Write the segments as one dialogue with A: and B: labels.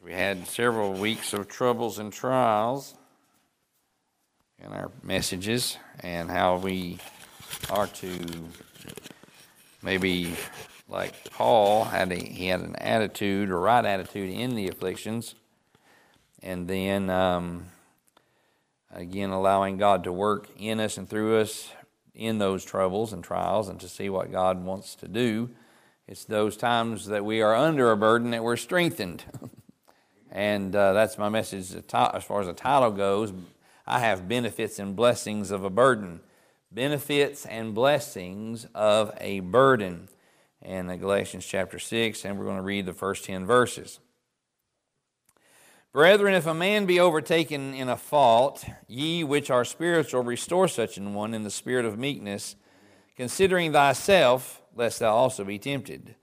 A: We had several weeks of troubles and trials in our messages, and how we are to maybe like Paul had a, he had an attitude or right attitude in the afflictions, and then um, again allowing God to work in us and through us in those troubles and trials, and to see what God wants to do. It's those times that we are under a burden that we're strengthened. And uh, that's my message as far as the title goes. I have benefits and blessings of a burden. Benefits and blessings of a burden. And Galatians chapter 6, and we're going to read the first 10 verses. Brethren, if a man be overtaken in a fault, ye which are spiritual, restore such an one in the spirit of meekness, considering thyself, lest thou also be tempted.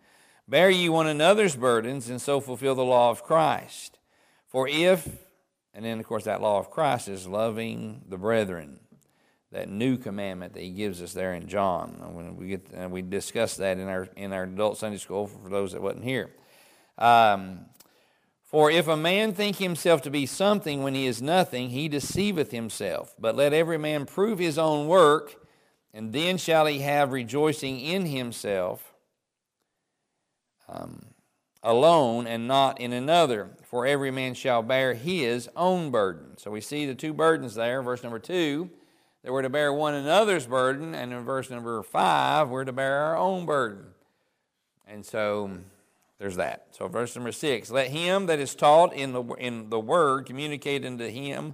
A: Bear ye one another's burdens, and so fulfill the law of Christ. For if, and then of course that law of Christ is loving the brethren, that new commandment that he gives us there in John. When we get, uh, we discussed that in our in our adult Sunday school for those that wasn't here. Um, for if a man think himself to be something when he is nothing, he deceiveth himself. But let every man prove his own work, and then shall he have rejoicing in himself. Um, alone and not in another, for every man shall bear his own burden. So we see the two burdens there. Verse number two, that we're to bear one another's burden, and in verse number five, we're to bear our own burden. And so there's that. So verse number six, let him that is taught in the in the word communicate unto him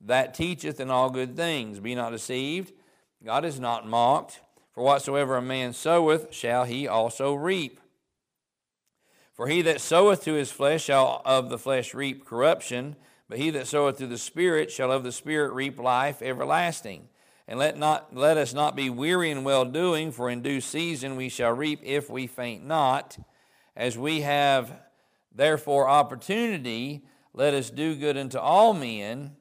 A: that teacheth in all good things. Be not deceived. God is not mocked. For whatsoever a man soweth, shall he also reap. For he that soweth to his flesh shall of the flesh reap corruption, but he that soweth to the Spirit shall of the Spirit reap life everlasting. And let, not, let us not be weary in well doing, for in due season we shall reap if we faint not. As we have therefore opportunity, let us do good unto all men.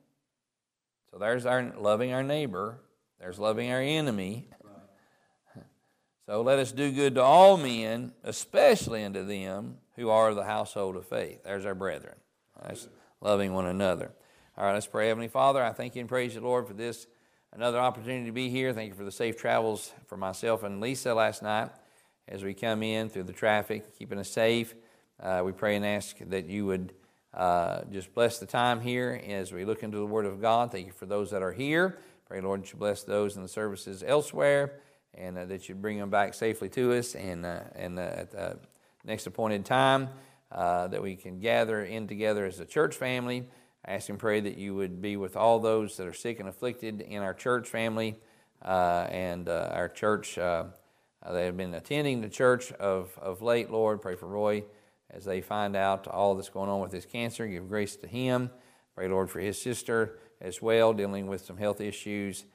A: So there's our loving our neighbor, there's loving our enemy. So let us do good to all men, especially unto them who are the household of faith. There's our brethren. That's loving one another. All right, let's pray. Heavenly Father, I thank you and praise you, Lord, for this another opportunity to be here. Thank you for the safe travels for myself and Lisa last night as we come in through the traffic, keeping us safe. Uh, we pray and ask that you would uh, just bless the time here as we look into the Word of God. Thank you for those that are here. Pray, Lord, that you bless those in the services elsewhere and uh, that you bring them back safely to us and, uh, and uh, the next appointed time uh, that we can gather in together as a church family. I ask and pray that you would be with all those that are sick and afflicted in our church family uh, and uh, our church that have been attending the church of, of late, Lord. Pray for Roy as they find out all that's going on with his cancer. Give grace to him. Pray, Lord, for his sister as well, dealing with some health issues.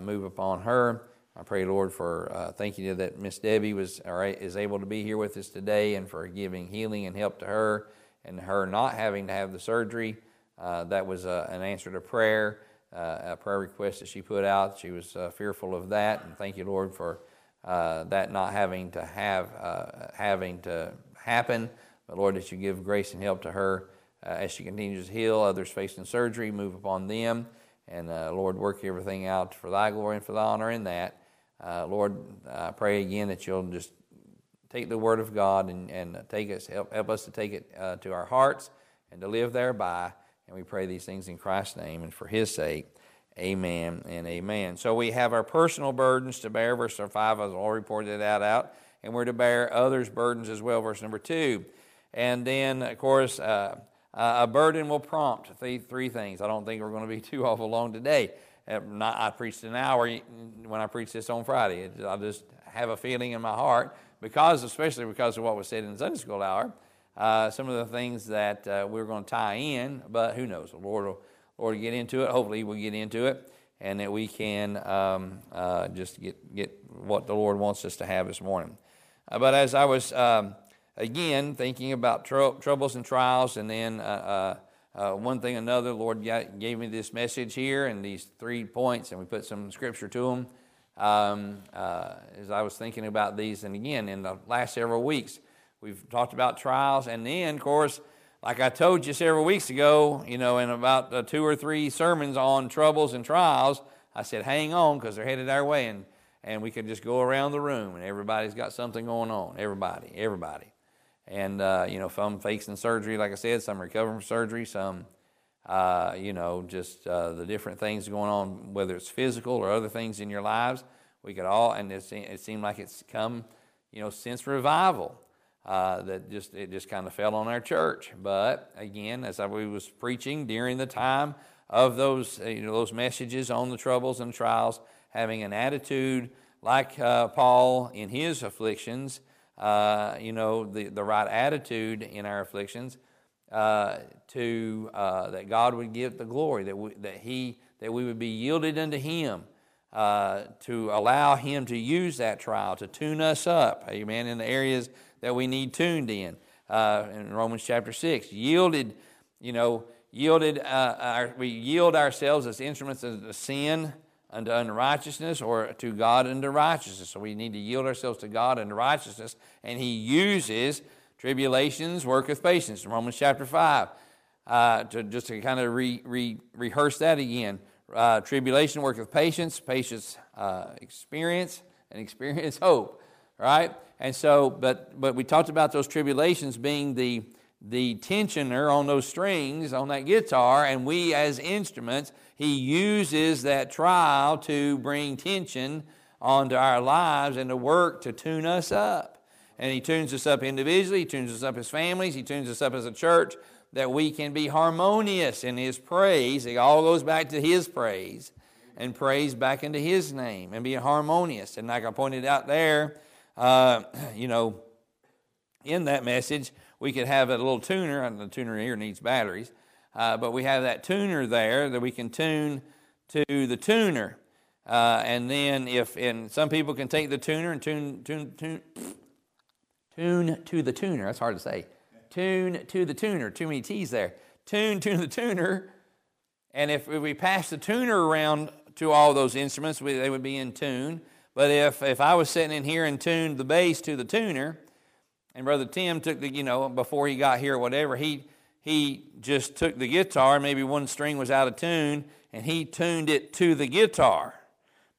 A: move upon her. I pray, Lord, for uh, thank you that Miss Debbie was right, is able to be here with us today, and for giving healing and help to her, and her not having to have the surgery. Uh, that was uh, an answer to prayer, uh, a prayer request that she put out. She was uh, fearful of that, and thank you, Lord, for uh, that not having to have having to happen. But Lord, that you give grace and help to her as she continues to heal others facing surgery. Move upon them. And Lord, work everything out for thy glory and for thy honor in that. Uh, Lord, I pray again that you'll just take the Word of God and, and take us, help, help us to take it uh, to our hearts and to live thereby. And we pray these things in Christ's name and for His sake. Amen and amen. So we have our personal burdens to bear, verse 5, I've already reported that out. And we're to bear others' burdens as well, verse number 2. And then, of course, uh, a burden will prompt three, three things. I don't think we're going to be too awful long today. Not, I preached an hour when I preached this on Friday. I just have a feeling in my heart because, especially because of what was said in the Sunday school hour, uh, some of the things that uh, we're going to tie in. But who knows? The Lord will, Lord will get into it. Hopefully, we'll get into it, and that we can um, uh, just get get what the Lord wants us to have this morning. Uh, but as I was um, again thinking about tr- troubles and trials, and then uh, one thing another, Lord gave me this message here and these three points, and we put some scripture to them. Um, uh, as I was thinking about these, and again, in the last several weeks, we've talked about trials, and then, of course, like I told you several weeks ago, you know, in about uh, two or three sermons on troubles and trials, I said, hang on because they're headed our way. And, and we can just go around the room and everybody's got something going on. Everybody, everybody. And, uh, you know, some facing surgery, like I said, some recovering from surgery, some, uh, you know, just uh, the different things going on, whether it's physical or other things in your lives. We could all, and it, it seemed like it's come, you know, since revival. Uh, that just it just kind of fell on our church. But again, as I was preaching during the time of those you know those messages on the troubles and trials, having an attitude like uh, Paul in his afflictions, uh, you know the the right attitude in our afflictions, uh, to uh, that God would give the glory that we, that he that we would be yielded unto Him. Uh, to allow him to use that trial to tune us up, amen, in the areas that we need tuned in. Uh, in Romans chapter 6, yielded, you know, yielded, uh, our, we yield ourselves as instruments of sin unto unrighteousness or to God unto righteousness. So we need to yield ourselves to God unto righteousness, and He uses tribulations, worketh patience. Romans chapter 5. Uh, to just to kind of re, re, rehearse that again. Uh, tribulation worketh patience, patience uh, experience, and experience hope right? And so, but but we talked about those tribulations being the the tensioner on those strings on that guitar, and we as instruments, he uses that trial to bring tension onto our lives and to work to tune us up. And he tunes us up individually, he tunes us up as families, he tunes us up as a church that we can be harmonious in his praise. It all goes back to his praise and praise back into his name and be harmonious. And like I pointed out there, uh, you know, in that message, we could have a little tuner, and the tuner here needs batteries, uh, but we have that tuner there that we can tune to the tuner. Uh, and then if, and some people can take the tuner and tune, tune, tune, tune to the tuner. That's hard to say. Tune to the tuner. Too many T's there. Tune to the tuner. And if, we pass the tuner around to all those instruments, we, they would be in tune. But if, if I was sitting in here and tuned the bass to the tuner, and Brother Tim took the, you know, before he got here or whatever, he, he just took the guitar, maybe one string was out of tune, and he tuned it to the guitar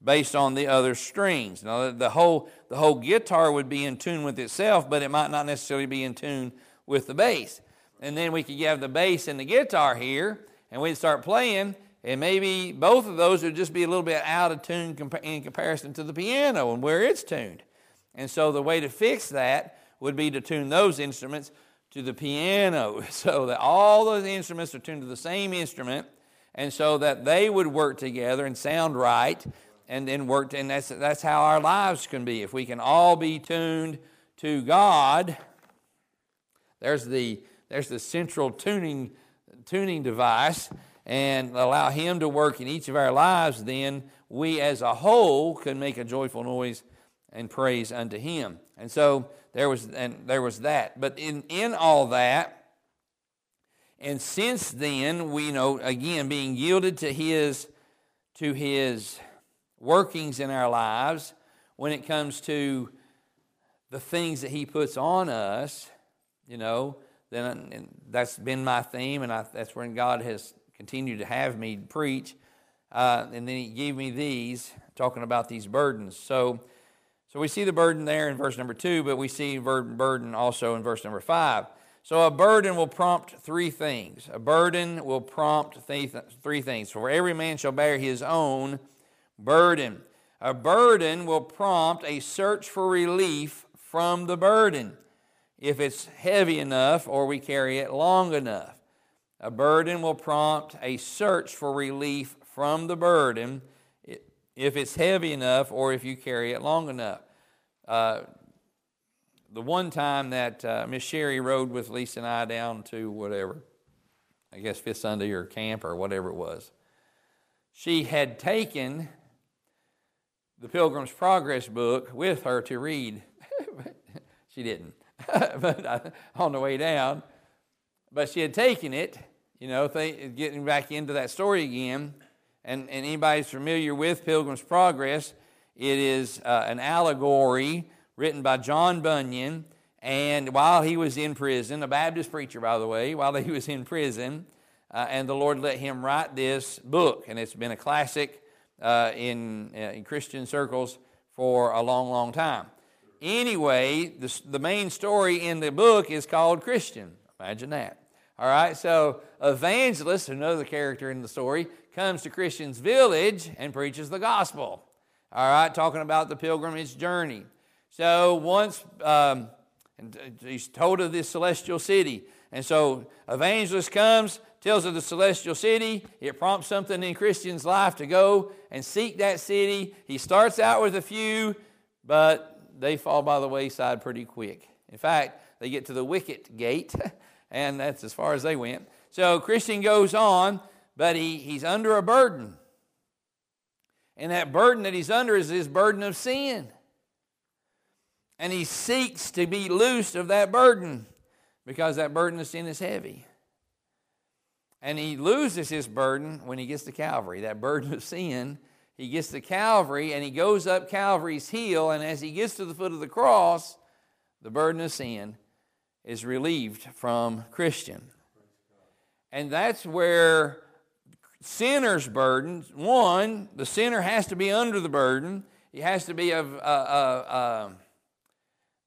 A: based on the other strings. Now, the whole, the whole guitar would be in tune with itself, but it might not necessarily be in tune with the bass. And then we could have the bass and the guitar here, and we'd start playing, and maybe both of those would just be a little bit out of tune in comparison to the piano and where it's tuned. And so the way to fix that would be to tune those instruments to the piano. So that all those instruments are tuned to the same instrument and so that they would work together and sound right and then work and that's that's how our lives can be. If we can all be tuned to God there's the there's the central tuning tuning device and allow Him to work in each of our lives, then we as a whole can make a joyful noise and praise unto Him. And so there was, and there was that. But in, in all that, and since then, we know, again, being yielded to His, to His workings in our lives, when it comes to the things that He puts on us, you know, then that's been my theme, and I, that's when God has continued to have me preach. Uh, and then he gave me these, talking about these burdens. So, so we see the burden there in verse number two, but we see burden also in verse number five. So a burden will prompt three things. A burden will prompt three things. For every man shall bear his own burden. A burden will prompt a search for relief from the burden if it's heavy enough or we carry it long enough. A burden will prompt a search for relief from the burden if it's heavy enough or if you carry it long enough. Uh, the one time that uh, Miss Sherry rode with Lisa and I down to whatever, I guess Fifth Sunday or camp or whatever it was, she had taken the Pilgrim's Progress book with her to read. she didn't, but uh, on the way down, but she had taken it you know, th- getting back into that story again, and, and anybody's familiar with Pilgrim's Progress, it is uh, an allegory written by John Bunyan, And while he was in prison, a Baptist preacher, by the way, while he was in prison, uh, and the Lord let him write this book. And it's been a classic uh, in, uh, in Christian circles for a long, long time. Anyway, the, the main story in the book is called Christian. Imagine that. All right, so evangelist, another character in the story, comes to Christian's village and preaches the gospel. All right, talking about the pilgrimage journey. So once um, he's told of this celestial city, and so evangelist comes, tells of the celestial city. It prompts something in Christian's life to go and seek that city. He starts out with a few, but they fall by the wayside pretty quick. In fact, they get to the wicket gate. and that's as far as they went. So Christian goes on, but he, he's under a burden. And that burden that he's under is his burden of sin. And he seeks to be loosed of that burden because that burden of sin is heavy. And he loses his burden when he gets to Calvary. That burden of sin, he gets to Calvary and he goes up Calvary's hill. And as he gets to the foot of the cross, the burden of sin is relieved from Christian. And that's where sinner's burden, one, the sinner has to be under the burden. He has to be of, uh, uh, uh,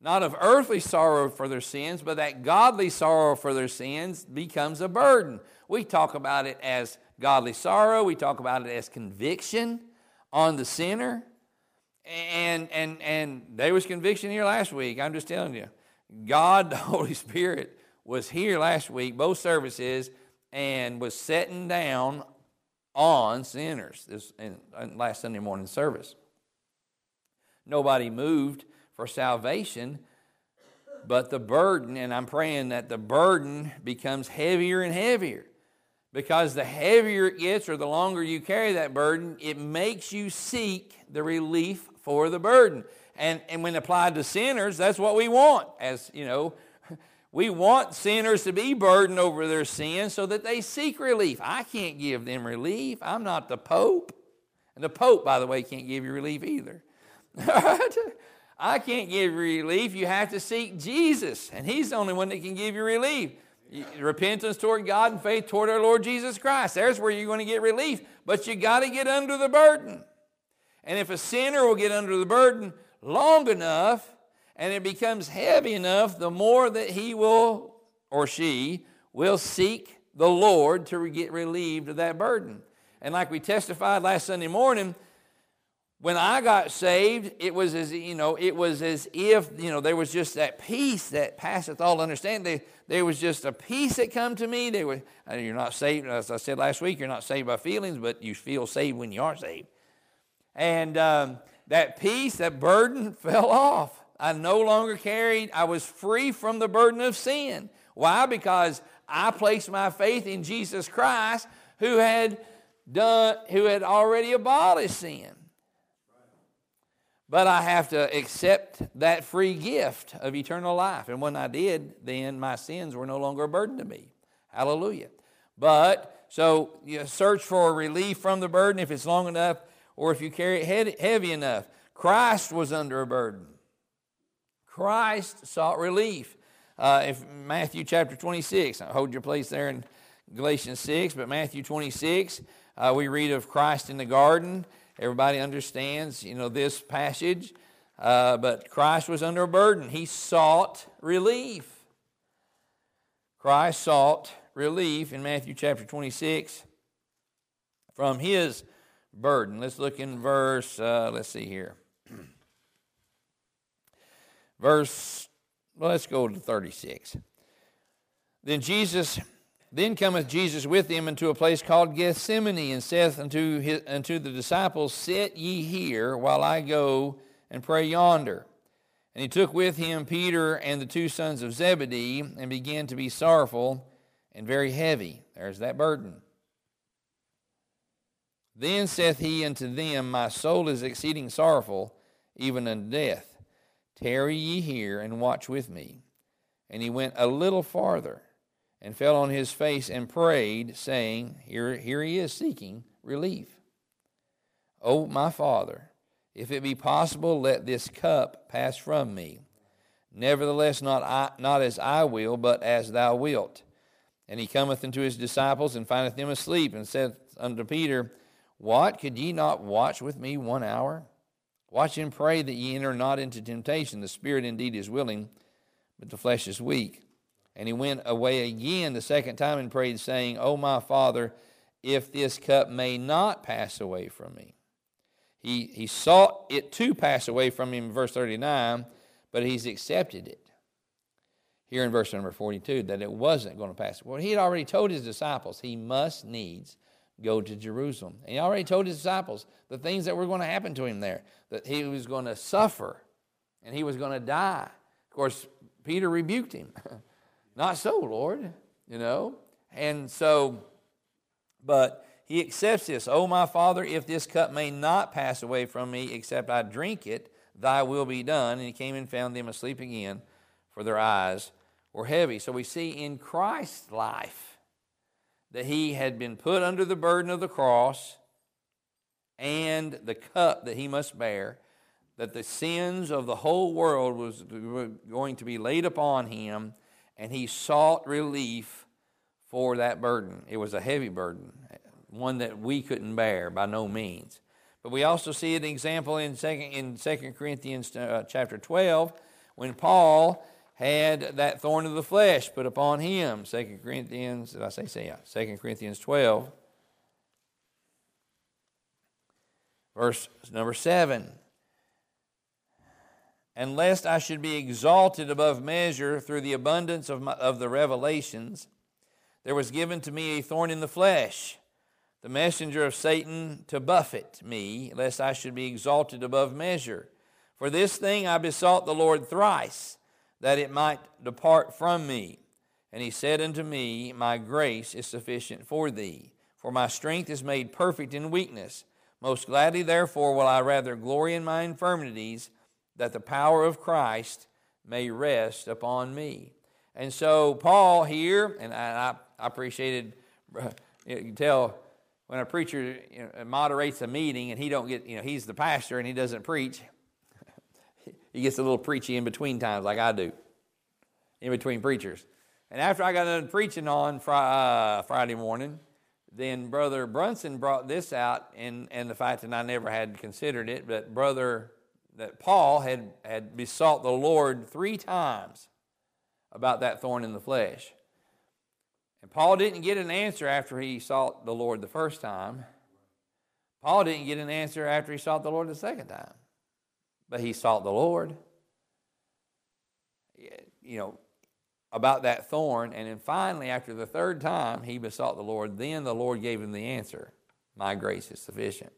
A: not of earthly sorrow for their sins, but that godly sorrow for their sins becomes a burden. We talk about it as godly sorrow, we talk about it as conviction on the sinner. And, and, and there was conviction here last week. I'm just telling you. God, the Holy Spirit, was here last week, both services, and was setting down on sinners this in, in last Sunday morning service. Nobody moved for salvation, but the burden, and I'm praying that the burden becomes heavier and heavier. Because the heavier it gets, or the longer you carry that burden, it makes you seek the relief for the burden. And, and when applied to sinners, that's what we want. As you know, we want sinners to be burdened over their sins so that they seek relief. I can't give them relief. I'm not the Pope. And the Pope, by the way, can't give you relief either. I can't give you relief. You have to seek Jesus, and He's the only one that can give you relief. Repentance toward God and faith toward our Lord Jesus Christ. There's where you're going to get relief. But you got to get under the burden. And if a sinner will get under the burden, long enough and it becomes heavy enough, the more that he will or she will seek the Lord to get relieved of that burden. And like we testified last Sunday morning, when I got saved, it was as you know, it was as if you know there was just that peace that passeth all understanding. There was just a peace that come to me. They were, you're not saved, as I said last week. You're not saved by feelings, but you feel saved when you are saved. And um, that peace, that burden fell off. I no longer carried, I was free from the burden of sin. Why? Because I placed my faith in Jesus Christ who had done who had already abolished sin. But I have to accept that free gift of eternal life. And when I did, then my sins were no longer a burden to me. Hallelujah. But so you search for relief from the burden if it's long enough or if you carry it heavy enough. Christ was under a burden. Christ sought relief. Uh, if Matthew chapter 26, hold your place there in Galatians 6, but Matthew 26, uh, we read of Christ in the garden. Everybody understands, you know, this passage. Uh, but Christ was under a burden. He sought relief. Christ sought relief in Matthew chapter 26 from his burden. Let's look in verse, uh, let's see here. verse, well, let's go to 36. Then Jesus, then cometh Jesus with him into a place called Gethsemane, and saith unto, his, unto the disciples, Sit ye here while I go and pray yonder. And he took with him Peter and the two sons of Zebedee, and began to be sorrowful and very heavy. There's that burden. Then saith he unto them, My soul is exceeding sorrowful, even unto death. Tarry ye here and watch with me. And he went a little farther and fell on his face and prayed, saying, Here, here he is seeking relief. O my Father, if it be possible, let this cup pass from me. Nevertheless, not, I, not as I will, but as thou wilt. And he cometh unto his disciples and findeth them asleep, and saith unto Peter, What, could ye not watch with me one hour? Watch and pray that ye enter not into temptation. The spirit indeed is willing, but the flesh is weak. And he went away again the second time and prayed, saying, O my Father, if this cup may not pass away from me. He, he sought it to pass away from him in verse 39, but he's accepted it. Here in verse number 42, that it wasn't going to pass. Well, he had already told his disciples he must needs go to Jerusalem. And he already told his disciples the things that were going to happen to him there, that he was going to suffer and he was going to die. Of course, Peter rebuked him. Not so, Lord, you know. And so, but he accepts this. Oh, my Father, if this cup may not pass away from me except I drink it, Thy will be done. And he came and found them asleep again, for their eyes were heavy. So we see in Christ's life that he had been put under the burden of the cross and the cup that he must bear, that the sins of the whole world was going to be laid upon him, and he sought relief for that burden. It was a heavy burden, one that we couldn't bear by no means. But we also see an example in second in Second Corinthians uh, chapter twelve when Paul had that thorn of the flesh put upon him. Second Corinthians, did I say say yeah? Second Corinthians twelve, verse number seven. And lest I should be exalted above measure through the abundance of, my, of the revelations, there was given to me a thorn in the flesh the messenger of Satan to buffet me, lest I should be exalted above measure. For this thing I besought the Lord thrice, that it might depart from me. And he said unto me, My grace is sufficient for thee, for my strength is made perfect in weakness. Most gladly, therefore, will I rather glory in my infirmities, that the power of Christ may rest upon me. And so, Paul here, and I, I appreciated, you can tell when a preacher you know, moderates a meeting and he don't get, you know, he's the pastor and he doesn't preach, he gets a little preachy in between times, like I do, in between preachers. And after I got done preaching on fr- uh, Friday morning, then Brother Brunson brought this out, and, and the fact that I never had considered it, but Brother that Paul had, had besought the Lord three times about that thorn in the flesh. And Paul didn't get an answer after he sought the Lord the first time. Paul didn't get an answer after he sought the Lord the second time. But he sought the Lord, you know, about that thorn. And then finally, after the third time, he besought the Lord. Then the Lord gave him the answer My grace is sufficient.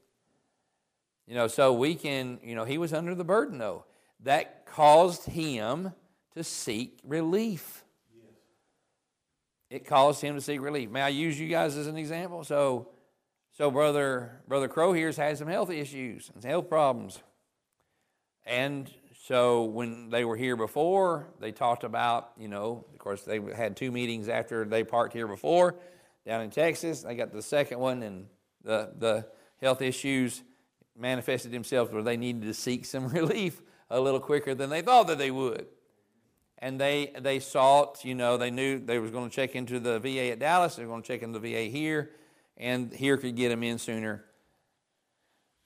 A: You know, so we can, you know, he was under the burden though. That caused him to seek relief it caused him to seek relief. May I use you guys as an example? So, so brother brother Crow here's had some health issues and health problems, and so when they were here before, they talked about you know, of course they had two meetings after they parked here before, down in Texas. They got the second one, and the the health issues manifested themselves where they needed to seek some relief a little quicker than they thought that they would and they they sought, you know, they knew they was going to check into the VA at Dallas, they were going to check into the VA here, and here could get them in sooner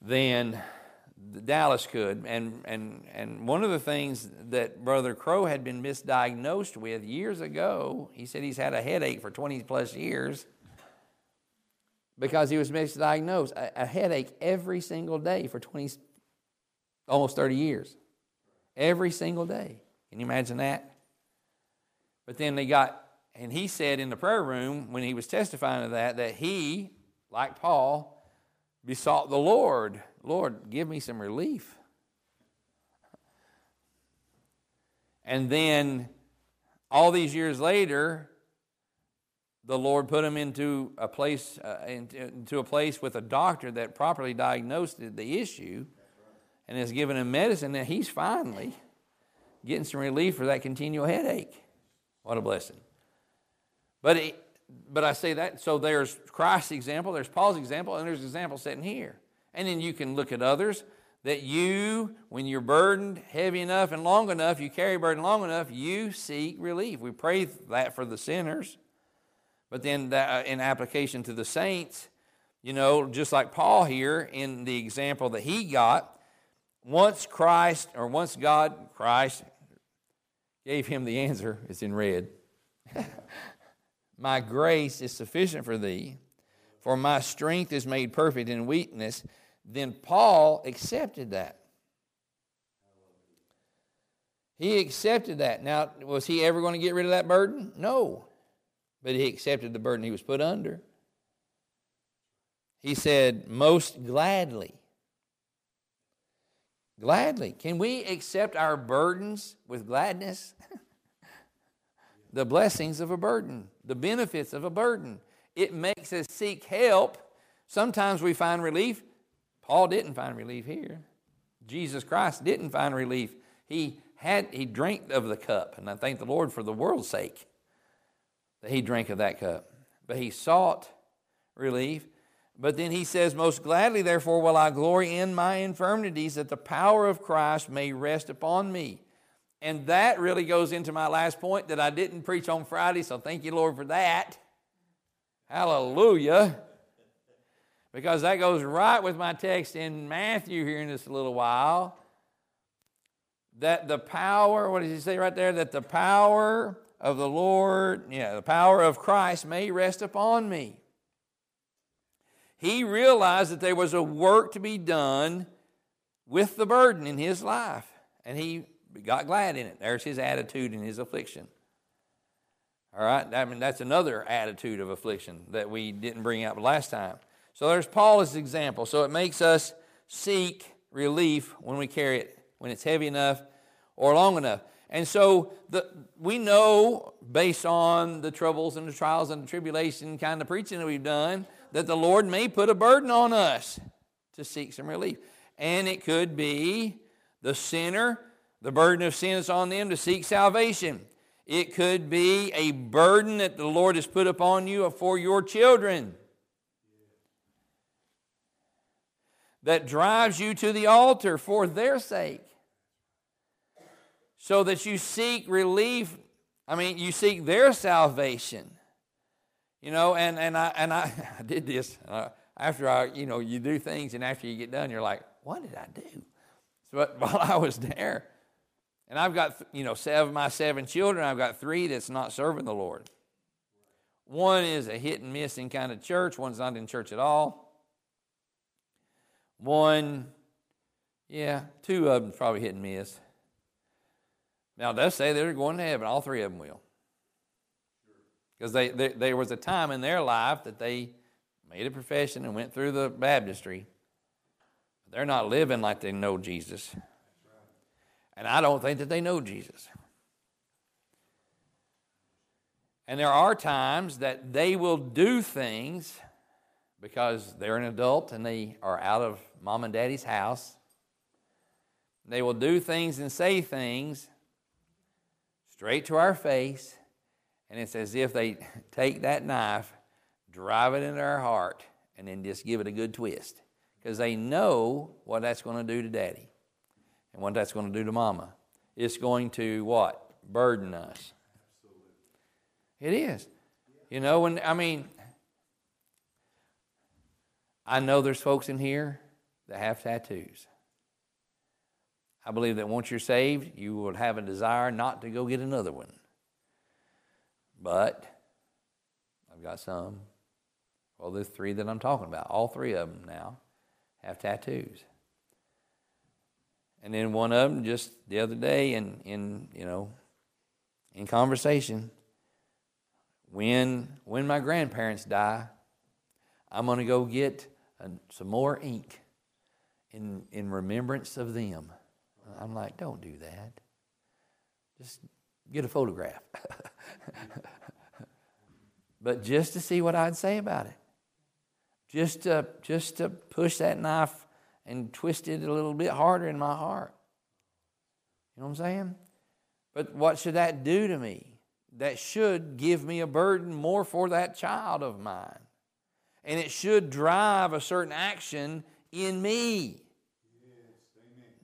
A: than Dallas could. And and and one of the things that Brother Crow had been misdiagnosed with years ago, he said he's had a headache for 20 plus years because he was misdiagnosed. A, a headache every single day for 20 almost 30 years. Every single day. Can you imagine that? But then they got, and he said in the prayer room when he was testifying to that, that he, like Paul, besought the Lord, Lord, give me some relief. And then all these years later, the Lord put him into a place uh, into a place with a doctor that properly diagnosed the issue, and has given him medicine. And he's finally getting some relief for that continual headache. What a blessing. But, it, but I say that, so there's Christ's example, there's Paul's example, and there's example sitting here. And then you can look at others that you, when you're burdened heavy enough and long enough, you carry burden long enough, you seek relief. We pray that for the sinners. But then that, uh, in application to the saints, you know, just like Paul here in the example that he got, once Christ, or once God, Christ, gave him the answer, it's in red. my grace is sufficient for thee, for my strength is made perfect in weakness. Then Paul accepted that. He accepted that. Now, was he ever going to get rid of that burden? No. But he accepted the burden he was put under. He said, most gladly. Gladly. Can we accept our burdens with gladness? The blessings of a burden, the benefits of a burden. It makes us seek help. Sometimes we find relief. Paul didn't find relief here. Jesus Christ didn't find relief. He had he drank of the cup, and I thank the Lord for the world's sake that he drank of that cup. But he sought relief. But then he says, Most gladly, therefore, will I glory in my infirmities, that the power of Christ may rest upon me. And that really goes into my last point that I didn't preach on Friday, so thank you, Lord, for that. Hallelujah. Because that goes right with my text in Matthew here in just a little while. That the power, what does he say right there? That the power of the Lord, yeah, the power of Christ may rest upon me. He realized that there was a work to be done with the burden in his life. And he got glad in it. There's his attitude in his affliction. All right, I mean that's another attitude of affliction that we didn't bring up last time. So there's Paul's example. So it makes us seek relief when we carry it, when it's heavy enough or long enough. And so the, we know, based on the troubles and the trials and the tribulation kind of preaching that we've done, that the Lord may put a burden on us to seek some relief. And it could be the sinner the burden of sin is on them to seek salvation. It could be a burden that the Lord has put upon you for your children that drives you to the altar for their sake. So that you seek relief. I mean, you seek their salvation. You know, and, and, I, and I, I did this. Uh, after I, you know, you do things and after you get done, you're like, what did I do? But while I was there, and I've got, you know, seven my seven children, I've got three that's not serving the Lord. One is a hit and miss in kind of church, one's not in church at all. One, yeah, two of them probably hit and miss. Now, they'll say they're going to heaven, all three of them will. Because they, they, there was a time in their life that they made a profession and went through the baptistry. They're not living like they know Jesus. And I don't think that they know Jesus. And there are times that they will do things because they're an adult and they are out of mom and daddy's house. They will do things and say things straight to our face, and it's as if they take that knife, drive it into our heart, and then just give it a good twist because they know what that's going to do to daddy and what that's going to do to mama. It's going to what? Burden us. It is. You know, when I mean, I know there's folks in here that have tattoos. I believe that once you're saved, you will have a desire not to go get another one. But I've got some. Well, there's three that I'm talking about. All three of them now have tattoos. And then one of them just the other day in, in you know, in conversation, when, when my grandparents die, I'm going to go get a, some more ink in, in remembrance of them. I'm like, don't do that. Just get a photograph. but just to see what I'd say about it. Just to, just to push that knife and twisted a little bit harder in my heart. You know what I'm saying? But what should that do to me? That should give me a burden more for that child of mine. And it should drive a certain action in me.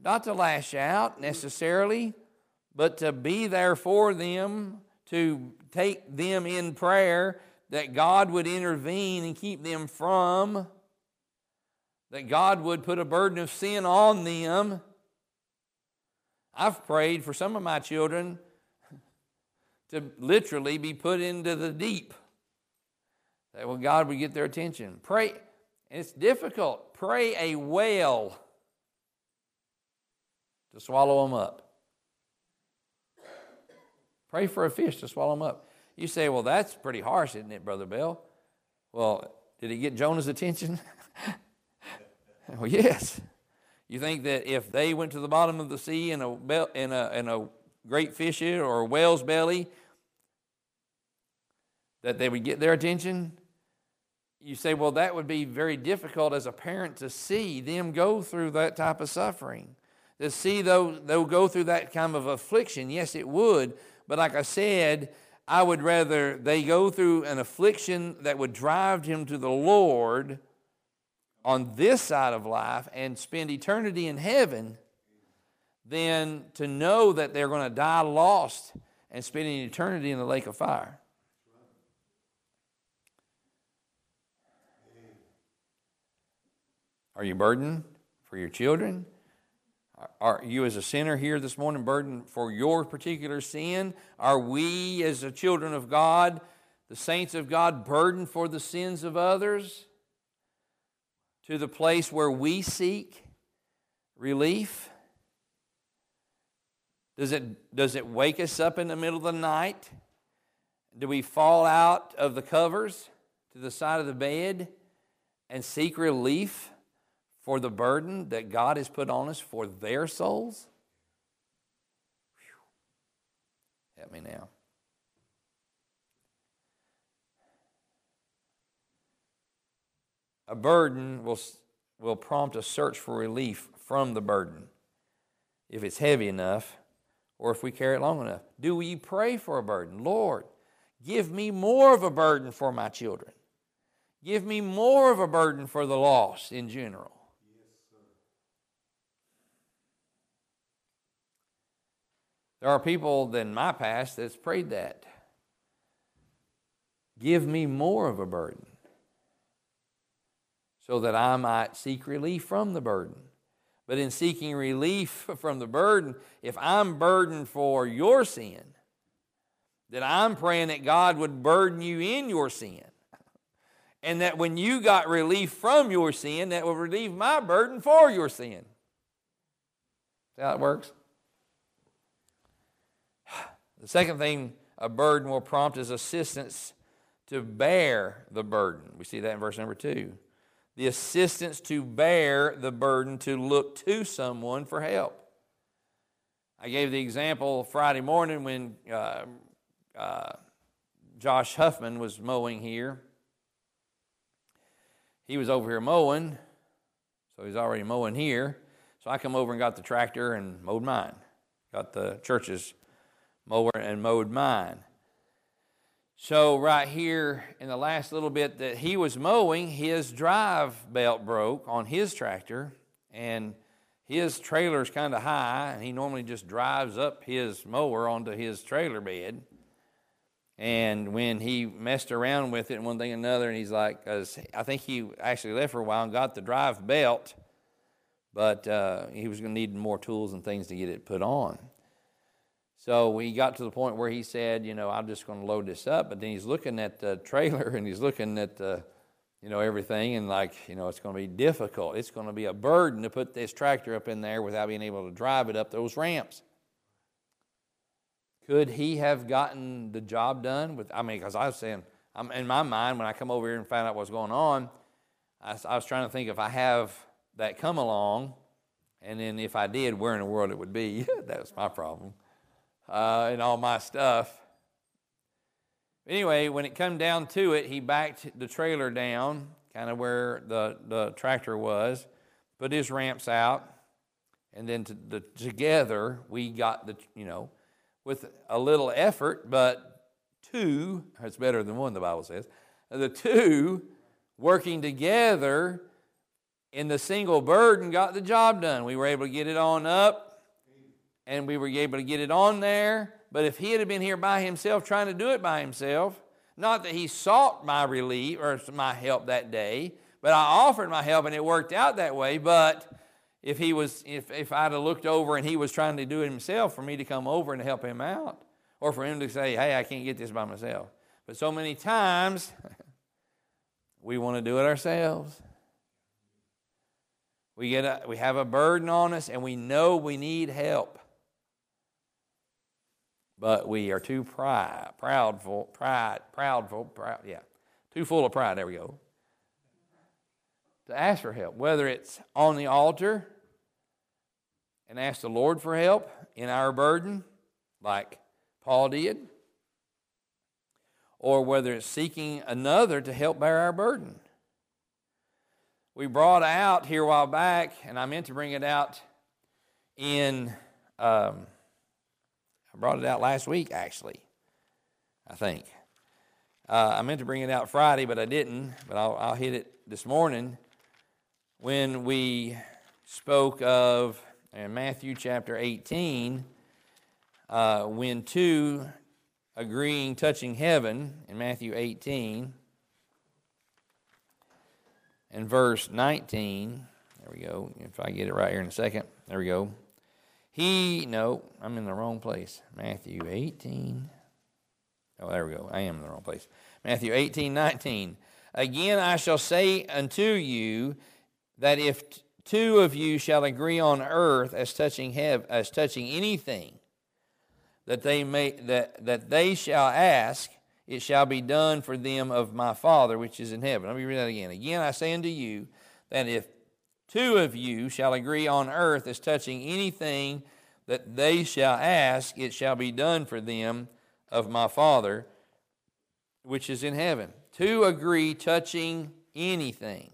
A: not to lash out necessarily, but to be there for them, to take them in prayer, that God would intervene and keep them from, that God would put a burden of sin on them. I've prayed for some of my children to literally be put into the deep. That well, God would get their attention. Pray, it's difficult. Pray a whale to swallow them up. Pray for a fish to swallow them up. You say, well, that's pretty harsh, isn't it, Brother Bell? Well, did it get Jonah's attention? well, yes. You think that if they went to the bottom of the sea in a, in a, in a great fish or a whale's belly, that they would get their attention? You say, well, that would be very difficult as a parent to see them go through that type of suffering. To see those, they'll go through that kind of affliction. Yes, it would. But like I said, I would rather they go through an affliction that would drive him to the Lord on this side of life and spend eternity in heaven than to know that they're going to die lost and spending eternity in the lake of fire. Are you burdened for your children? Are you, as a sinner here this morning, burdened for your particular sin? Are we, as the children of God, the saints of God, burdened for the sins of others to the place where we seek relief? Does it, does it wake us up in the middle of the night? Do we fall out of the covers to the side of the bed and seek relief? for the burden that God has put on us for their souls? Whew. Help me now. A burden will, will prompt a search for relief from the burden if it's heavy enough or if we carry it long enough. Do we pray for a burden? Lord, give me more of a burden for my children. Give me more of a burden for the lost in general. There are people in my past that's prayed that. Give me more of a burden so that I might seek relief from the burden. But in seeking relief from the burden, if I'm burdened for your sin, then I'm praying that God would burden you in your sin. And that when you got relief from your sin, that will relieve my burden for your sin. See how it works? The second thing a burden will prompt is assistance to bear the burden. We see that in verse number two. The assistance to bear the burden to look to someone for help. I gave the example Friday morning when uh, uh, Josh Huffman was mowing here. He was over here mowing, so he's already mowing here. So I come over and got the tractor and mowed mine. Got the church's mower and mowed mine. So, right here in the last little bit that he was mowing, his drive belt broke on his tractor, and his trailer's kind of high, and he normally just drives up his mower onto his trailer bed. And when he messed around with it one thing and another, and he's like, I think he actually left for a while and got the drive belt, but uh, he was going to need more tools and things to get it put on. So we got to the point where he said, you know, I'm just going to load this up. But then he's looking at the trailer and he's looking at, the, you know, everything and like, you know, it's going to be difficult. It's going to be a burden to put this tractor up in there without being able to drive it up those ramps. Could he have gotten the job done with? I mean, because I was saying, I'm in my mind when I come over here and find out what's going on, I, I was trying to think if I have that come along, and then if I did, where in the world it would be. that was my problem uh, and all my stuff. Anyway, when it come down to it, he backed the trailer down, kind of where the, the tractor was, put his ramps out, and then to, the, together we got the, you know, with a little effort, but two, it's better than one, the Bible says, the two working together in the single burden got the job done. We were able to get it on up, and we were able to get it on there. But if he had been here by himself, trying to do it by himself, not that he sought my relief or my help that day, but I offered my help and it worked out that way. But if he was, if, if I'd have looked over and he was trying to do it himself, for me to come over and help him out, or for him to say, hey, I can't get this by myself. But so many times, we want to do it ourselves. We, get a, we have a burden on us and we know we need help. But we are too pride, proudful, pride, proudful, proud, yeah, too full of pride, there we go, to ask for help. Whether it's on the altar and ask the Lord for help in our burden, like Paul did, or whether it's seeking another to help bear our burden. We brought out here a while back, and I meant to bring it out in, um, I brought it out last week actually, I think. Uh, I meant to bring it out Friday, but I didn't, but I'll, I'll hit it this morning when we spoke of in Matthew chapter 18 uh, when two agreeing touching heaven in Matthew 18 and verse 19. There we go. If I get it right here in a second. There we go. He, no, I'm in the wrong place. Matthew 18. Oh, there we go. I am in the wrong place. Matthew 18, 19. Again, I shall say unto you that if two of you shall agree on earth as touching heaven, as touching anything that they may that, that they shall ask, it shall be done for them of my Father which is in heaven. Let me read that again. Again I say unto you that if two of you shall agree on earth as touching anything that they shall ask, it shall be done for them of my Father which is in heaven. Two agree touching anything.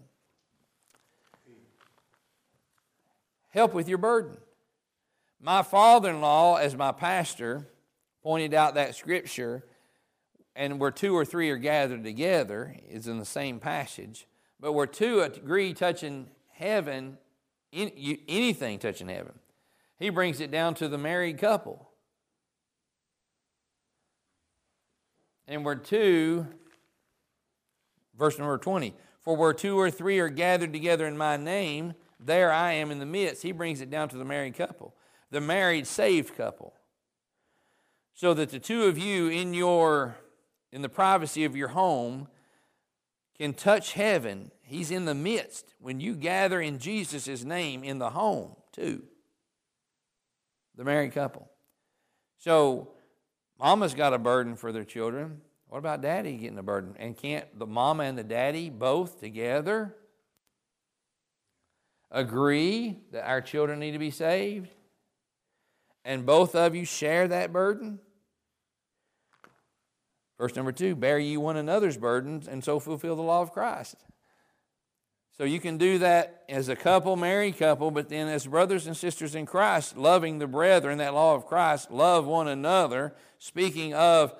A: Help with your burden. My father in law, as my pastor, pointed out that scripture, and where two or three are gathered together is in the same passage, but where two agree touching heaven, anything touching heaven, he brings it down to the married couple. And where two, verse number 20, for where two or three are gathered together in my name, there I am in the midst. He brings it down to the married couple the married saved couple. So that the two of you in your in the privacy of your home can touch heaven. He's in the midst when you gather in Jesus' name in the home, too. The married couple. So, mama's got a burden for their children. What about daddy getting a burden? And can't the mama and the daddy both together agree that our children need to be saved? and both of you share that burden? Verse number two, bear ye one another's burdens and so fulfill the law of Christ. So you can do that as a couple, married couple, but then as brothers and sisters in Christ, loving the brethren, that law of Christ, love one another. Speaking of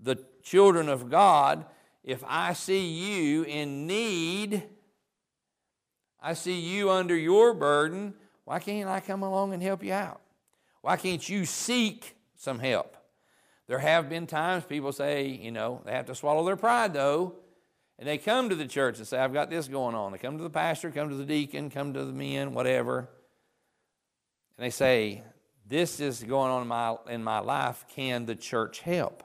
A: the children of God, if I see you in need, I see you under your burden, why can't I come along and help you out? Why can't you seek some help? There have been times people say, you know, they have to swallow their pride though, and they come to the church and say, I've got this going on. They come to the pastor, come to the deacon, come to the men, whatever, and they say, This is going on in my, in my life. Can the church help?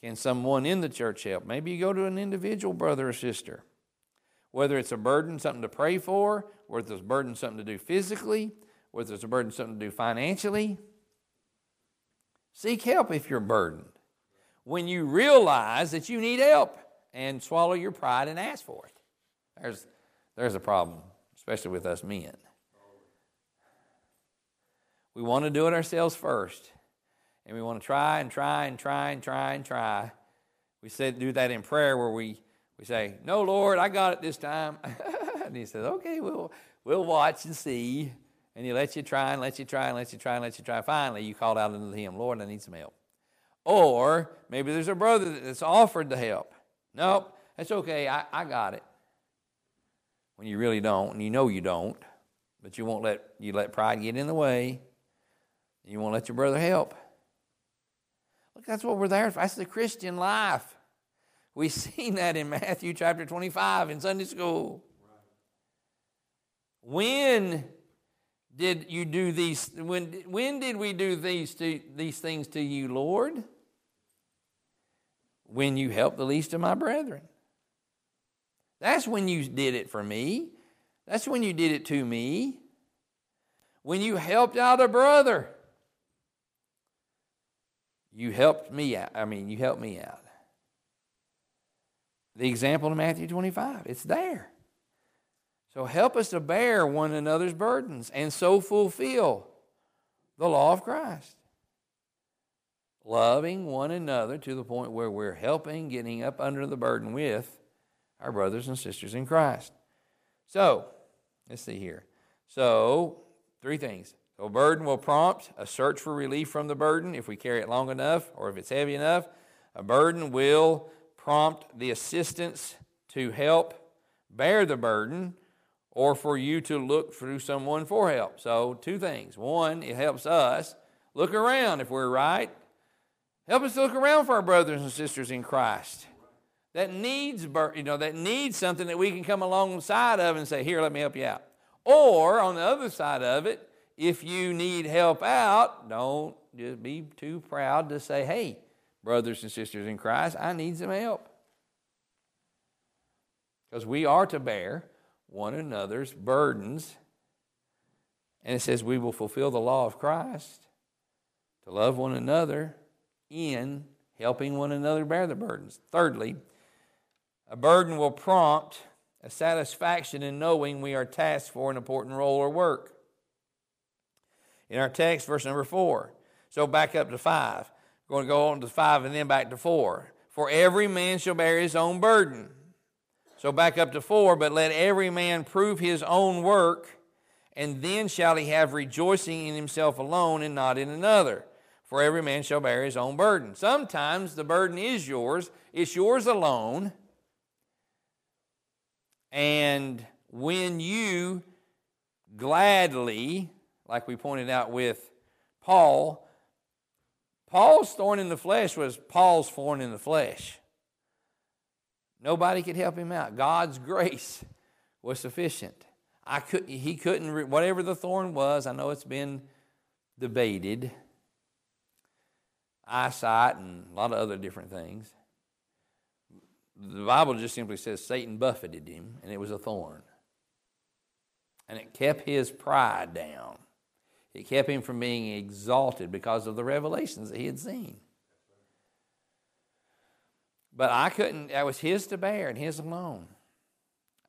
A: Can someone in the church help? Maybe you go to an individual brother or sister. Whether it's a burden, something to pray for, whether it's a burden, something to do physically, whether it's a burden, something to do financially. Seek help if you're burdened. When you realize that you need help and swallow your pride and ask for it. There's, there's a problem, especially with us men. We want to do it ourselves first. And we want to try and try and try and try and try. We said do that in prayer where we, we say, No, Lord, I got it this time. and he says, Okay, we'll, we'll watch and see. And he lets you try and lets you try and lets you try and lets you try. Finally, you called out unto him, Lord, I need some help. Or maybe there's a brother that's offered the help. Nope, that's okay. I, I got it. when you really don't, and you know you don't, but you won't let you let pride get in the way. You won't let your brother help. Look, that's what we're there for. That's the Christian life. We've seen that in Matthew chapter 25 in Sunday school. When did you do these when when did we do these to, these things to you, Lord? When you helped the least of my brethren. That's when you did it for me. That's when you did it to me. When you helped out a brother. You helped me out. I mean, you helped me out. The example in Matthew 25, it's there. So help us to bear one another's burdens and so fulfill the law of Christ. Loving one another to the point where we're helping, getting up under the burden with our brothers and sisters in Christ. So, let's see here. So, three things. A burden will prompt a search for relief from the burden if we carry it long enough or if it's heavy enough. A burden will prompt the assistance to help bear the burden or for you to look through someone for help. So, two things. One, it helps us look around if we're right. Help us to look around for our brothers and sisters in Christ that needs, you know, that needs something that we can come alongside of and say, "Here, let me help you out." Or on the other side of it, if you need help out, don't just be too proud to say, "Hey, brothers and sisters in Christ, I need some help." Because we are to bear one another's burdens. And it says we will fulfill the law of Christ to love one another in helping one another bear the burdens. Thirdly, a burden will prompt a satisfaction in knowing we are tasked for an important role or work. In our text, verse number four. So back up to five. We're going to go on to five and then back to four. For every man shall bear his own burden. So back up to four, but let every man prove his own work, and then shall he have rejoicing in himself alone and not in another. For every man shall bear his own burden. Sometimes the burden is yours, it's yours alone. And when you gladly, like we pointed out with Paul, Paul's thorn in the flesh was Paul's thorn in the flesh. Nobody could help him out. God's grace was sufficient. I could, he couldn't, whatever the thorn was, I know it's been debated, eyesight and a lot of other different things the Bible just simply says Satan buffeted him, and it was a thorn. And it kept his pride down. It kept him from being exalted because of the revelations that he had seen. But I couldn't, that was his to bear and his alone.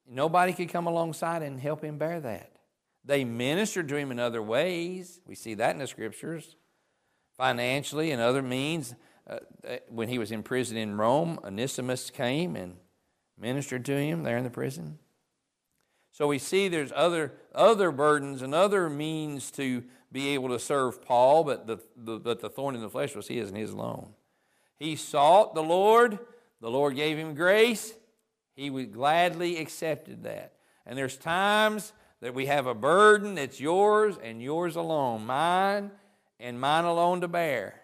A: Nobody could come alongside and help him bear that. They ministered to him in other ways. We see that in the scriptures, financially and other means. Uh, when he was in prison in Rome, Onesimus came and ministered to him there in the prison. So we see there's other, other burdens and other means to be able to serve Paul, but the, the, but the thorn in the flesh was his and his alone. He sought the Lord, the Lord gave him grace, he would gladly accepted that. And there's times that we have a burden that's yours and yours alone, mine and mine alone to bear.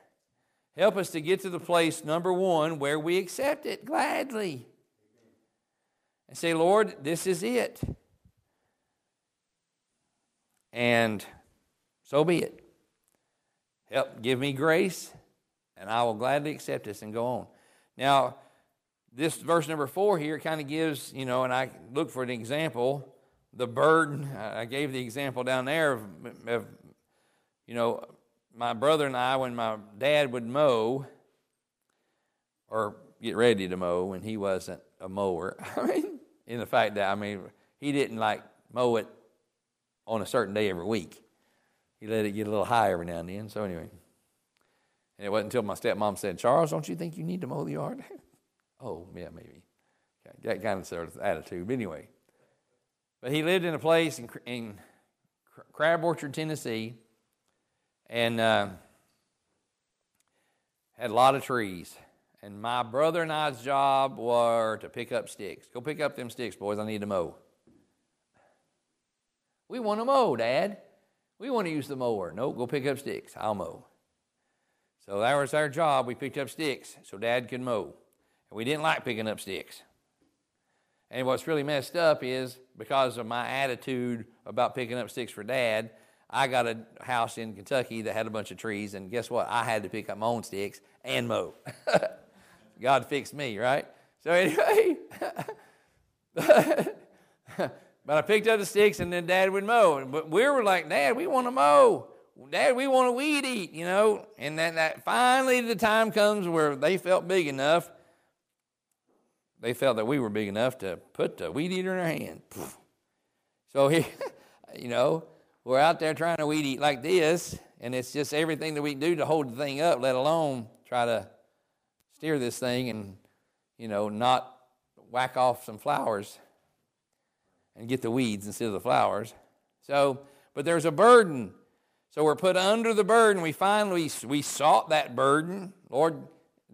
A: Help us to get to the place, number one, where we accept it gladly. And say, Lord, this is it. And so be it. Help give me grace, and I will gladly accept this and go on. Now, this verse number four here kind of gives, you know, and I look for an example, the burden. I gave the example down there of, of you know, my brother and I, when my dad would mow or get ready to mow when he wasn't a mower, I mean, in the fact that, I mean, he didn't like mow it on a certain day every week. He let it get a little high every now and then. So, anyway. And it wasn't until my stepmom said, Charles, don't you think you need to mow the yard? oh, yeah, maybe. That kind of sort of attitude. But anyway. But he lived in a place in, in Crab Orchard, Tennessee and uh, had a lot of trees. And my brother and I's job were to pick up sticks. Go pick up them sticks, boys. I need to mow. We want to mow, Dad. We want to use the mower. No, go pick up sticks. I'll mow. So that was our job. We picked up sticks so Dad could mow. And we didn't like picking up sticks. And what's really messed up is because of my attitude about picking up sticks for Dad, I got a house in Kentucky that had a bunch of trees, and guess what? I had to pick up my own sticks and mow. God fixed me, right? So anyway, but I picked up the sticks, and then Dad would mow. But we were like, Dad, we want to mow. Dad, we want to weed eat, you know. And then that finally the time comes where they felt big enough. They felt that we were big enough to put the weed eater in our hand. So he, you know, we're out there trying to weed eat like this, and it's just everything that we can do to hold the thing up, let alone try to steer this thing and, you know, not whack off some flowers and get the weeds instead of the flowers. So, but there's a burden. So we're put under the burden. We finally we sought that burden. Lord,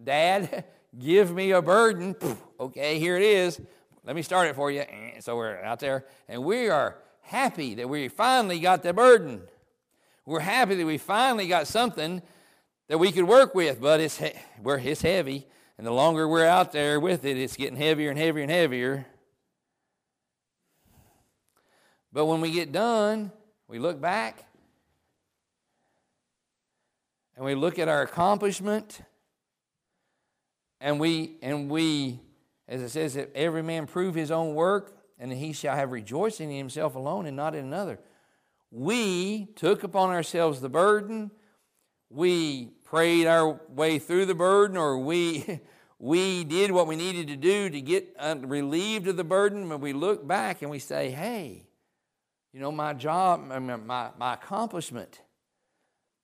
A: Dad, give me a burden. Okay, here it is. Let me start it for you. So we're out there, and we are happy that we finally got the burden. We're happy that we finally got something that we could work with, but it's, we're, it's heavy. And the longer we're out there with it, it's getting heavier and heavier and heavier. But when we get done, we look back and we look at our accomplishment and we and we as it says that every man prove his own work and he shall have rejoicing in himself alone and not in another. We took upon ourselves the burden. We prayed our way through the burden, or we, we did what we needed to do to get uh, relieved of the burden. When we look back and we say, hey, you know, my job, my, my accomplishment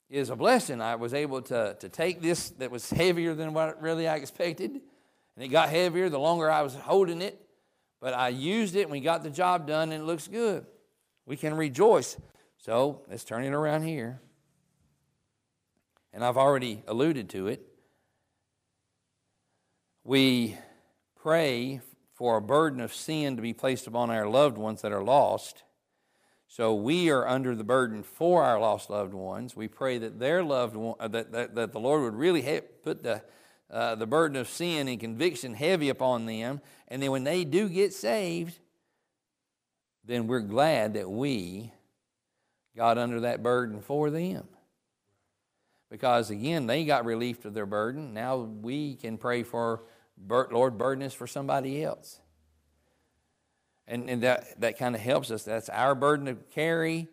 A: is a blessing. I was able to, to take this that was heavier than what really I expected, and it got heavier the longer I was holding it. But I used it and we got the job done and it looks good. We can rejoice. So let's turn it around here. And I've already alluded to it. We pray for a burden of sin to be placed upon our loved ones that are lost. So we are under the burden for our lost loved ones. We pray that their loved one, that, that, that the Lord would really put the uh, the burden of sin and conviction heavy upon them. And then when they do get saved, then we're glad that we got under that burden for them. Because again, they got relief of their burden. Now we can pray for, Lord, burden is for somebody else. And, and that, that kind of helps us. That's our burden to carry.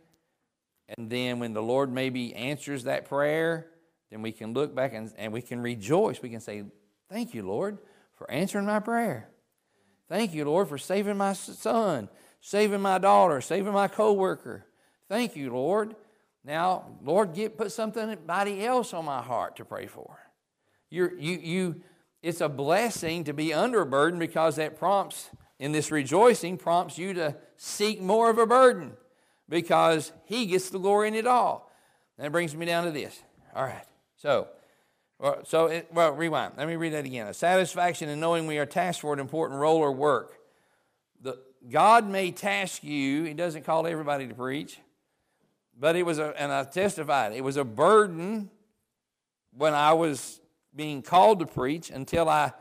A: And then when the Lord maybe answers that prayer, then we can look back and, and we can rejoice. We can say, Thank you, Lord, for answering my prayer. Thank you, Lord, for saving my son, saving my daughter, saving my coworker. Thank you, Lord. Now, Lord, get put somebody else on my heart to pray for. You're, you, you, it's a blessing to be under a burden because that prompts, in this rejoicing, prompts you to seek more of a burden because He gets the glory in it all. That brings me down to this. All right. So, so it, well, rewind. Let me read that again. A satisfaction in knowing we are tasked for an important role or work. The, God may task you. He doesn't call everybody to preach, but it was a, and I testified. It was a burden when I was being called to preach until I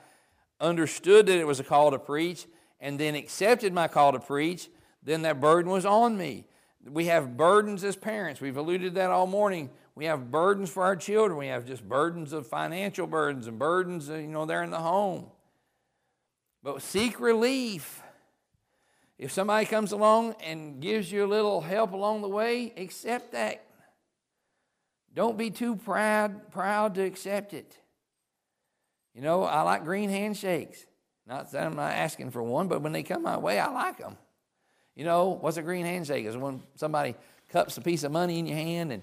A: understood that it was a call to preach, and then accepted my call to preach. Then that burden was on me. We have burdens as parents. We've alluded to that all morning. We have burdens for our children. We have just burdens of financial burdens and burdens, you know, they're in the home. But seek relief. If somebody comes along and gives you a little help along the way, accept that. Don't be too proud, proud to accept it. You know, I like green handshakes. Not that I'm not asking for one, but when they come my way, I like them. You know, what's a green handshake? Is when somebody cups a piece of money in your hand and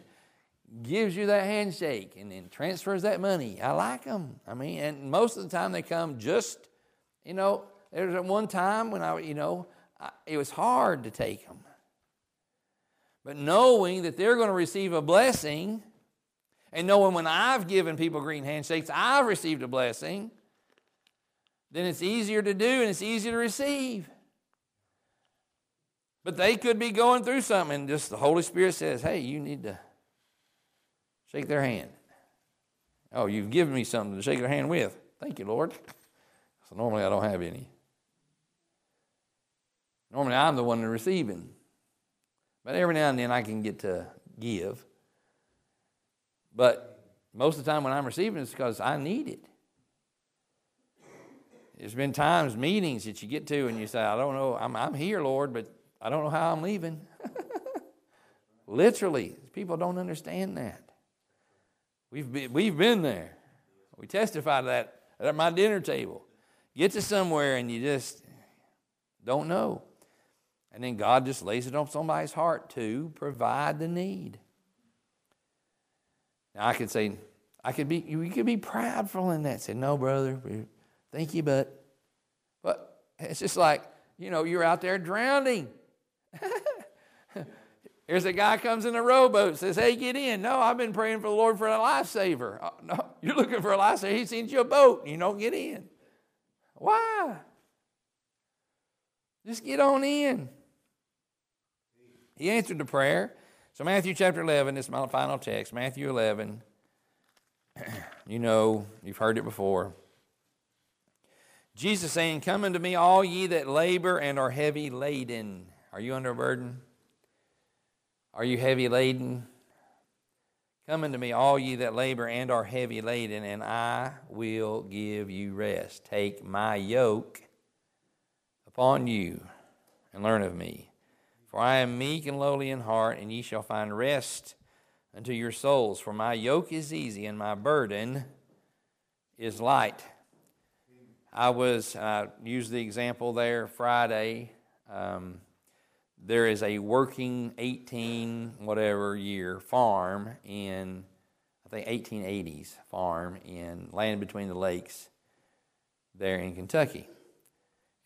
A: gives you that handshake and then transfers that money. I like them. I mean, and most of the time they come just, you know, there's one time when I, you know, I, it was hard to take them. But knowing that they're going to receive a blessing, and knowing when I've given people green handshakes, I've received a blessing, then it's easier to do and it's easier to receive. But they could be going through something, and just the Holy Spirit says, hey, you need to shake their hand. Oh, you've given me something to shake their hand with. Thank you, Lord. So normally I don't have any. Normally I'm the one receiving. But every now and then I can get to give. But most of the time when I'm receiving it's because I need it. There's been times, meetings that you get to and you say, I don't know, I'm, I'm here, Lord, but I don't know how I'm leaving. Literally, people don't understand that. We've been, we've been there. We testify to that at my dinner table. Get to somewhere and you just don't know. And then God just lays it on somebody's heart to provide the need. Now I could say, I could be, you could be prideful in that. Say, no, brother, thank you, but, but it's just like, you know, you're out there drowning. Here's a guy comes in a rowboat, says, "Hey, get in." No, I've been praying for the Lord for a lifesaver. Oh, no, you're looking for a lifesaver. He sends you a boat, and you don't get in. Why? Just get on in. He answered the prayer. So, Matthew chapter 11 is my final text. Matthew 11. You know, you've heard it before. Jesus saying, Come unto me, all ye that labor and are heavy laden. Are you under a burden? Are you heavy laden? Come unto me, all ye that labor and are heavy laden, and I will give you rest. Take my yoke upon you and learn of me. For I am meek and lowly in heart, and ye shall find rest unto your souls. For my yoke is easy, and my burden is light. I was, I used the example there Friday. Um, there is a working 18 whatever year farm in, I think 1880s farm in land between the lakes there in Kentucky.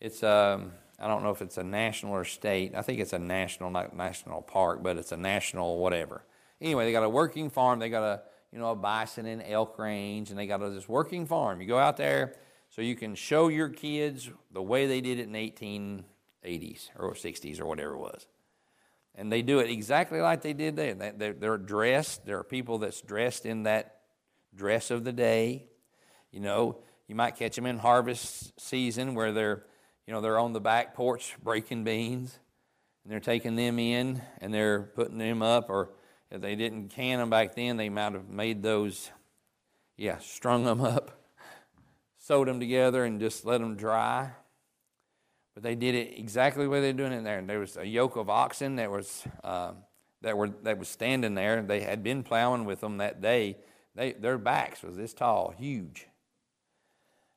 A: It's um, I don't know if it's a national or state. I think it's a national, not national park, but it's a national whatever. Anyway, they got a working farm. They got a you know a bison and elk range, and they got this working farm. You go out there so you can show your kids the way they did it in 1880s or 60s or whatever it was. And they do it exactly like they did there. They're dressed. There are people that's dressed in that dress of the day. You know, you might catch them in harvest season where they're you know, they're on the back porch breaking beans, and they're taking them in and they're putting them up, or if they didn't can them back then, they might have made those, yeah, strung them up, sewed them together, and just let them dry. But they did it exactly the way they're doing it there. And there was a yoke of oxen that was uh, that were that was standing there. They had been plowing with them that day. They, their backs was this tall, huge.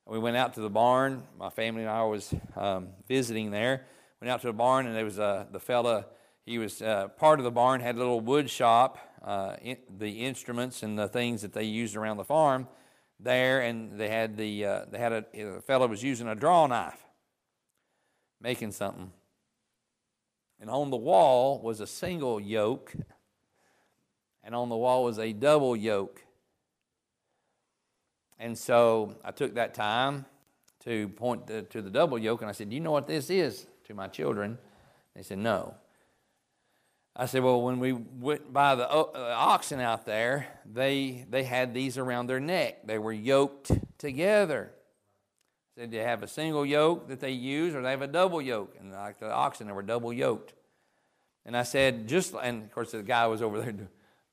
A: We went out to the barn. My family and I was um, visiting there. Went out to the barn, and there was uh, the fella. He was uh, part of the barn. Had a little wood shop. Uh, in, the instruments and the things that they used around the farm there, and they had the uh, they had a the fellow was using a draw knife, making something. And on the wall was a single yoke, and on the wall was a double yoke. And so I took that time to point the, to the double yoke, and I said, Do you know what this is to my children? They said, No. I said, Well, when we went by the uh, oxen out there, they, they had these around their neck. They were yoked together. Said, you have a single yoke that they use, or they have a double yoke? And like the oxen, they were double yoked. And I said, just, and of course, the guy was over there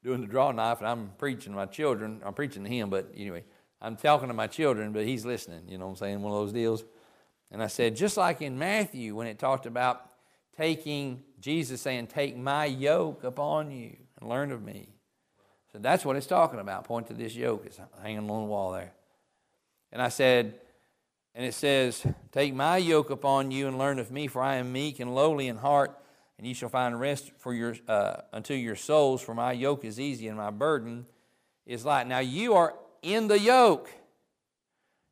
A: doing the draw knife, and I'm preaching to my children. I'm preaching to him, but anyway. I'm talking to my children, but he's listening. You know what I'm saying? One of those deals. And I said, just like in Matthew when it talked about taking, Jesus saying, Take my yoke upon you and learn of me. So that's what it's talking about. Point to this yoke. It's hanging on the wall there. And I said, and it says, Take my yoke upon you and learn of me, for I am meek and lowly in heart, and you shall find rest for your uh, unto your souls. For my yoke is easy and my burden is light. Now you are in the yoke.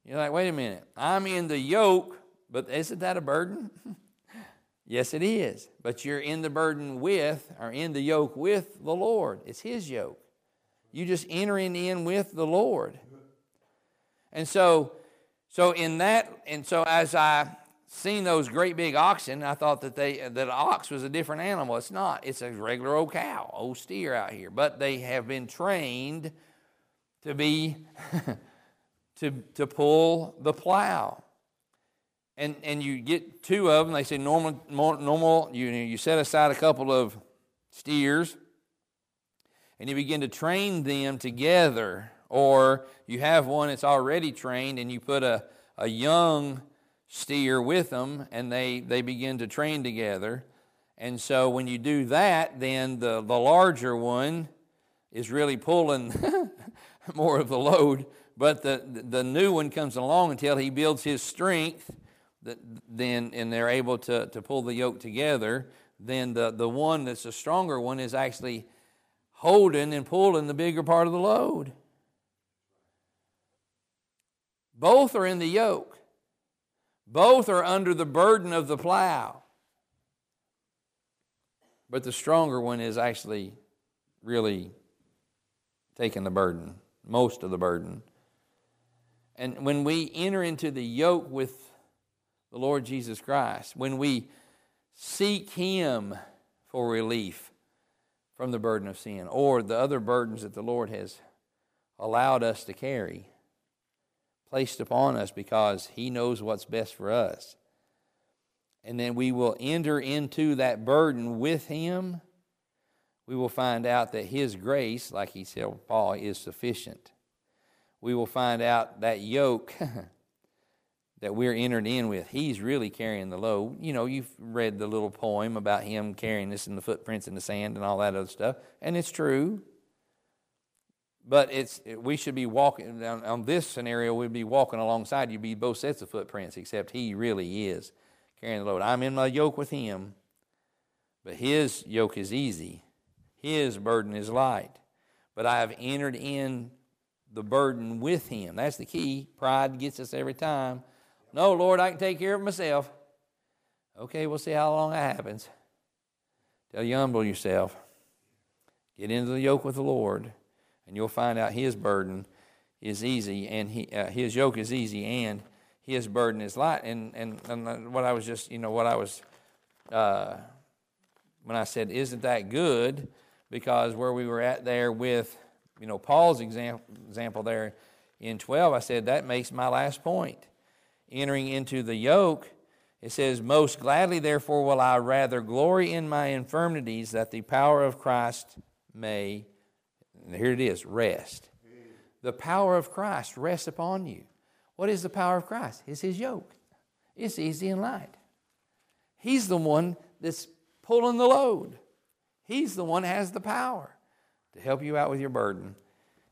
A: You're like, wait a minute, I'm in the yoke, but isn't that a burden? yes, it is. But you're in the burden with, or in the yoke with the Lord. It's His yoke. You just entering in with the Lord. And so, so in that, and so as I seen those great big oxen. I thought that they that an ox was a different animal. It's not. It's a regular old cow, old steer out here. But they have been trained to be to to pull the plow. And and you get two of them. They say normal normal. You you set aside a couple of steers, and you begin to train them together. Or you have one that's already trained, and you put a a young steer with them and they, they begin to train together. And so when you do that, then the, the larger one is really pulling more of the load, but the, the new one comes along until he builds his strength, then, and they're able to, to pull the yoke together. Then the, the one that's a stronger one is actually holding and pulling the bigger part of the load. Both are in the yoke. Both are under the burden of the plow. But the stronger one is actually really taking the burden, most of the burden. And when we enter into the yoke with the Lord Jesus Christ, when we seek Him for relief from the burden of sin or the other burdens that the Lord has allowed us to carry, placed upon us because He knows what's best for us. And then we will enter into that burden with Him. We will find out that His grace, like He said, Paul, is sufficient. We will find out that yoke that we're entered in with, He's really carrying the load. You know, you've read the little poem about Him carrying this in the footprints in the sand and all that other stuff, and it's true. But it's we should be walking on, on this scenario. We'd be walking alongside You'd be both sets of footprints, except he really is carrying the load. I'm in my yoke with him, but his yoke is easy, his burden is light. But I have entered in the burden with him. That's the key. Pride gets us every time. No, Lord, I can take care of myself. Okay, we'll see how long that happens. Tell you humble yourself. Get into the yoke with the Lord and you'll find out his burden is easy and he, uh, his yoke is easy and his burden is light. And, and, and what I was just, you know, what I was, uh, when I said, isn't that good? Because where we were at there with, you know, Paul's example, example there in 12, I said, that makes my last point. Entering into the yoke, it says, Most gladly, therefore, will I rather glory in my infirmities that the power of Christ may and here it is rest. The power of Christ rests upon you. What is the power of Christ? It's His yoke, it's easy and light. He's the one that's pulling the load, He's the one that has the power to help you out with your burden.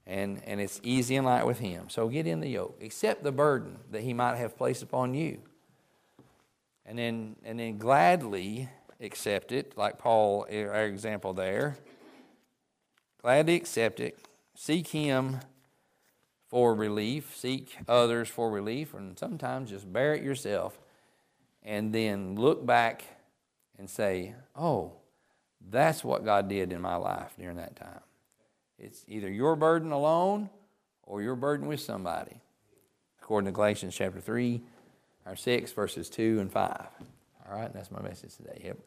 A: And, and it's easy and light with Him. So get in the yoke. Accept the burden that He might have placed upon you. And then, and then gladly accept it, like Paul, our example there Gladly accept it. Seek Him for relief. Seek others for relief. And sometimes just bear it yourself. And then look back and say, oh, that's what God did in my life during that time. It's either your burden alone or your burden with somebody. According to Galatians chapter 3, or 6, verses 2 and 5. All right, that's my message today. Yep.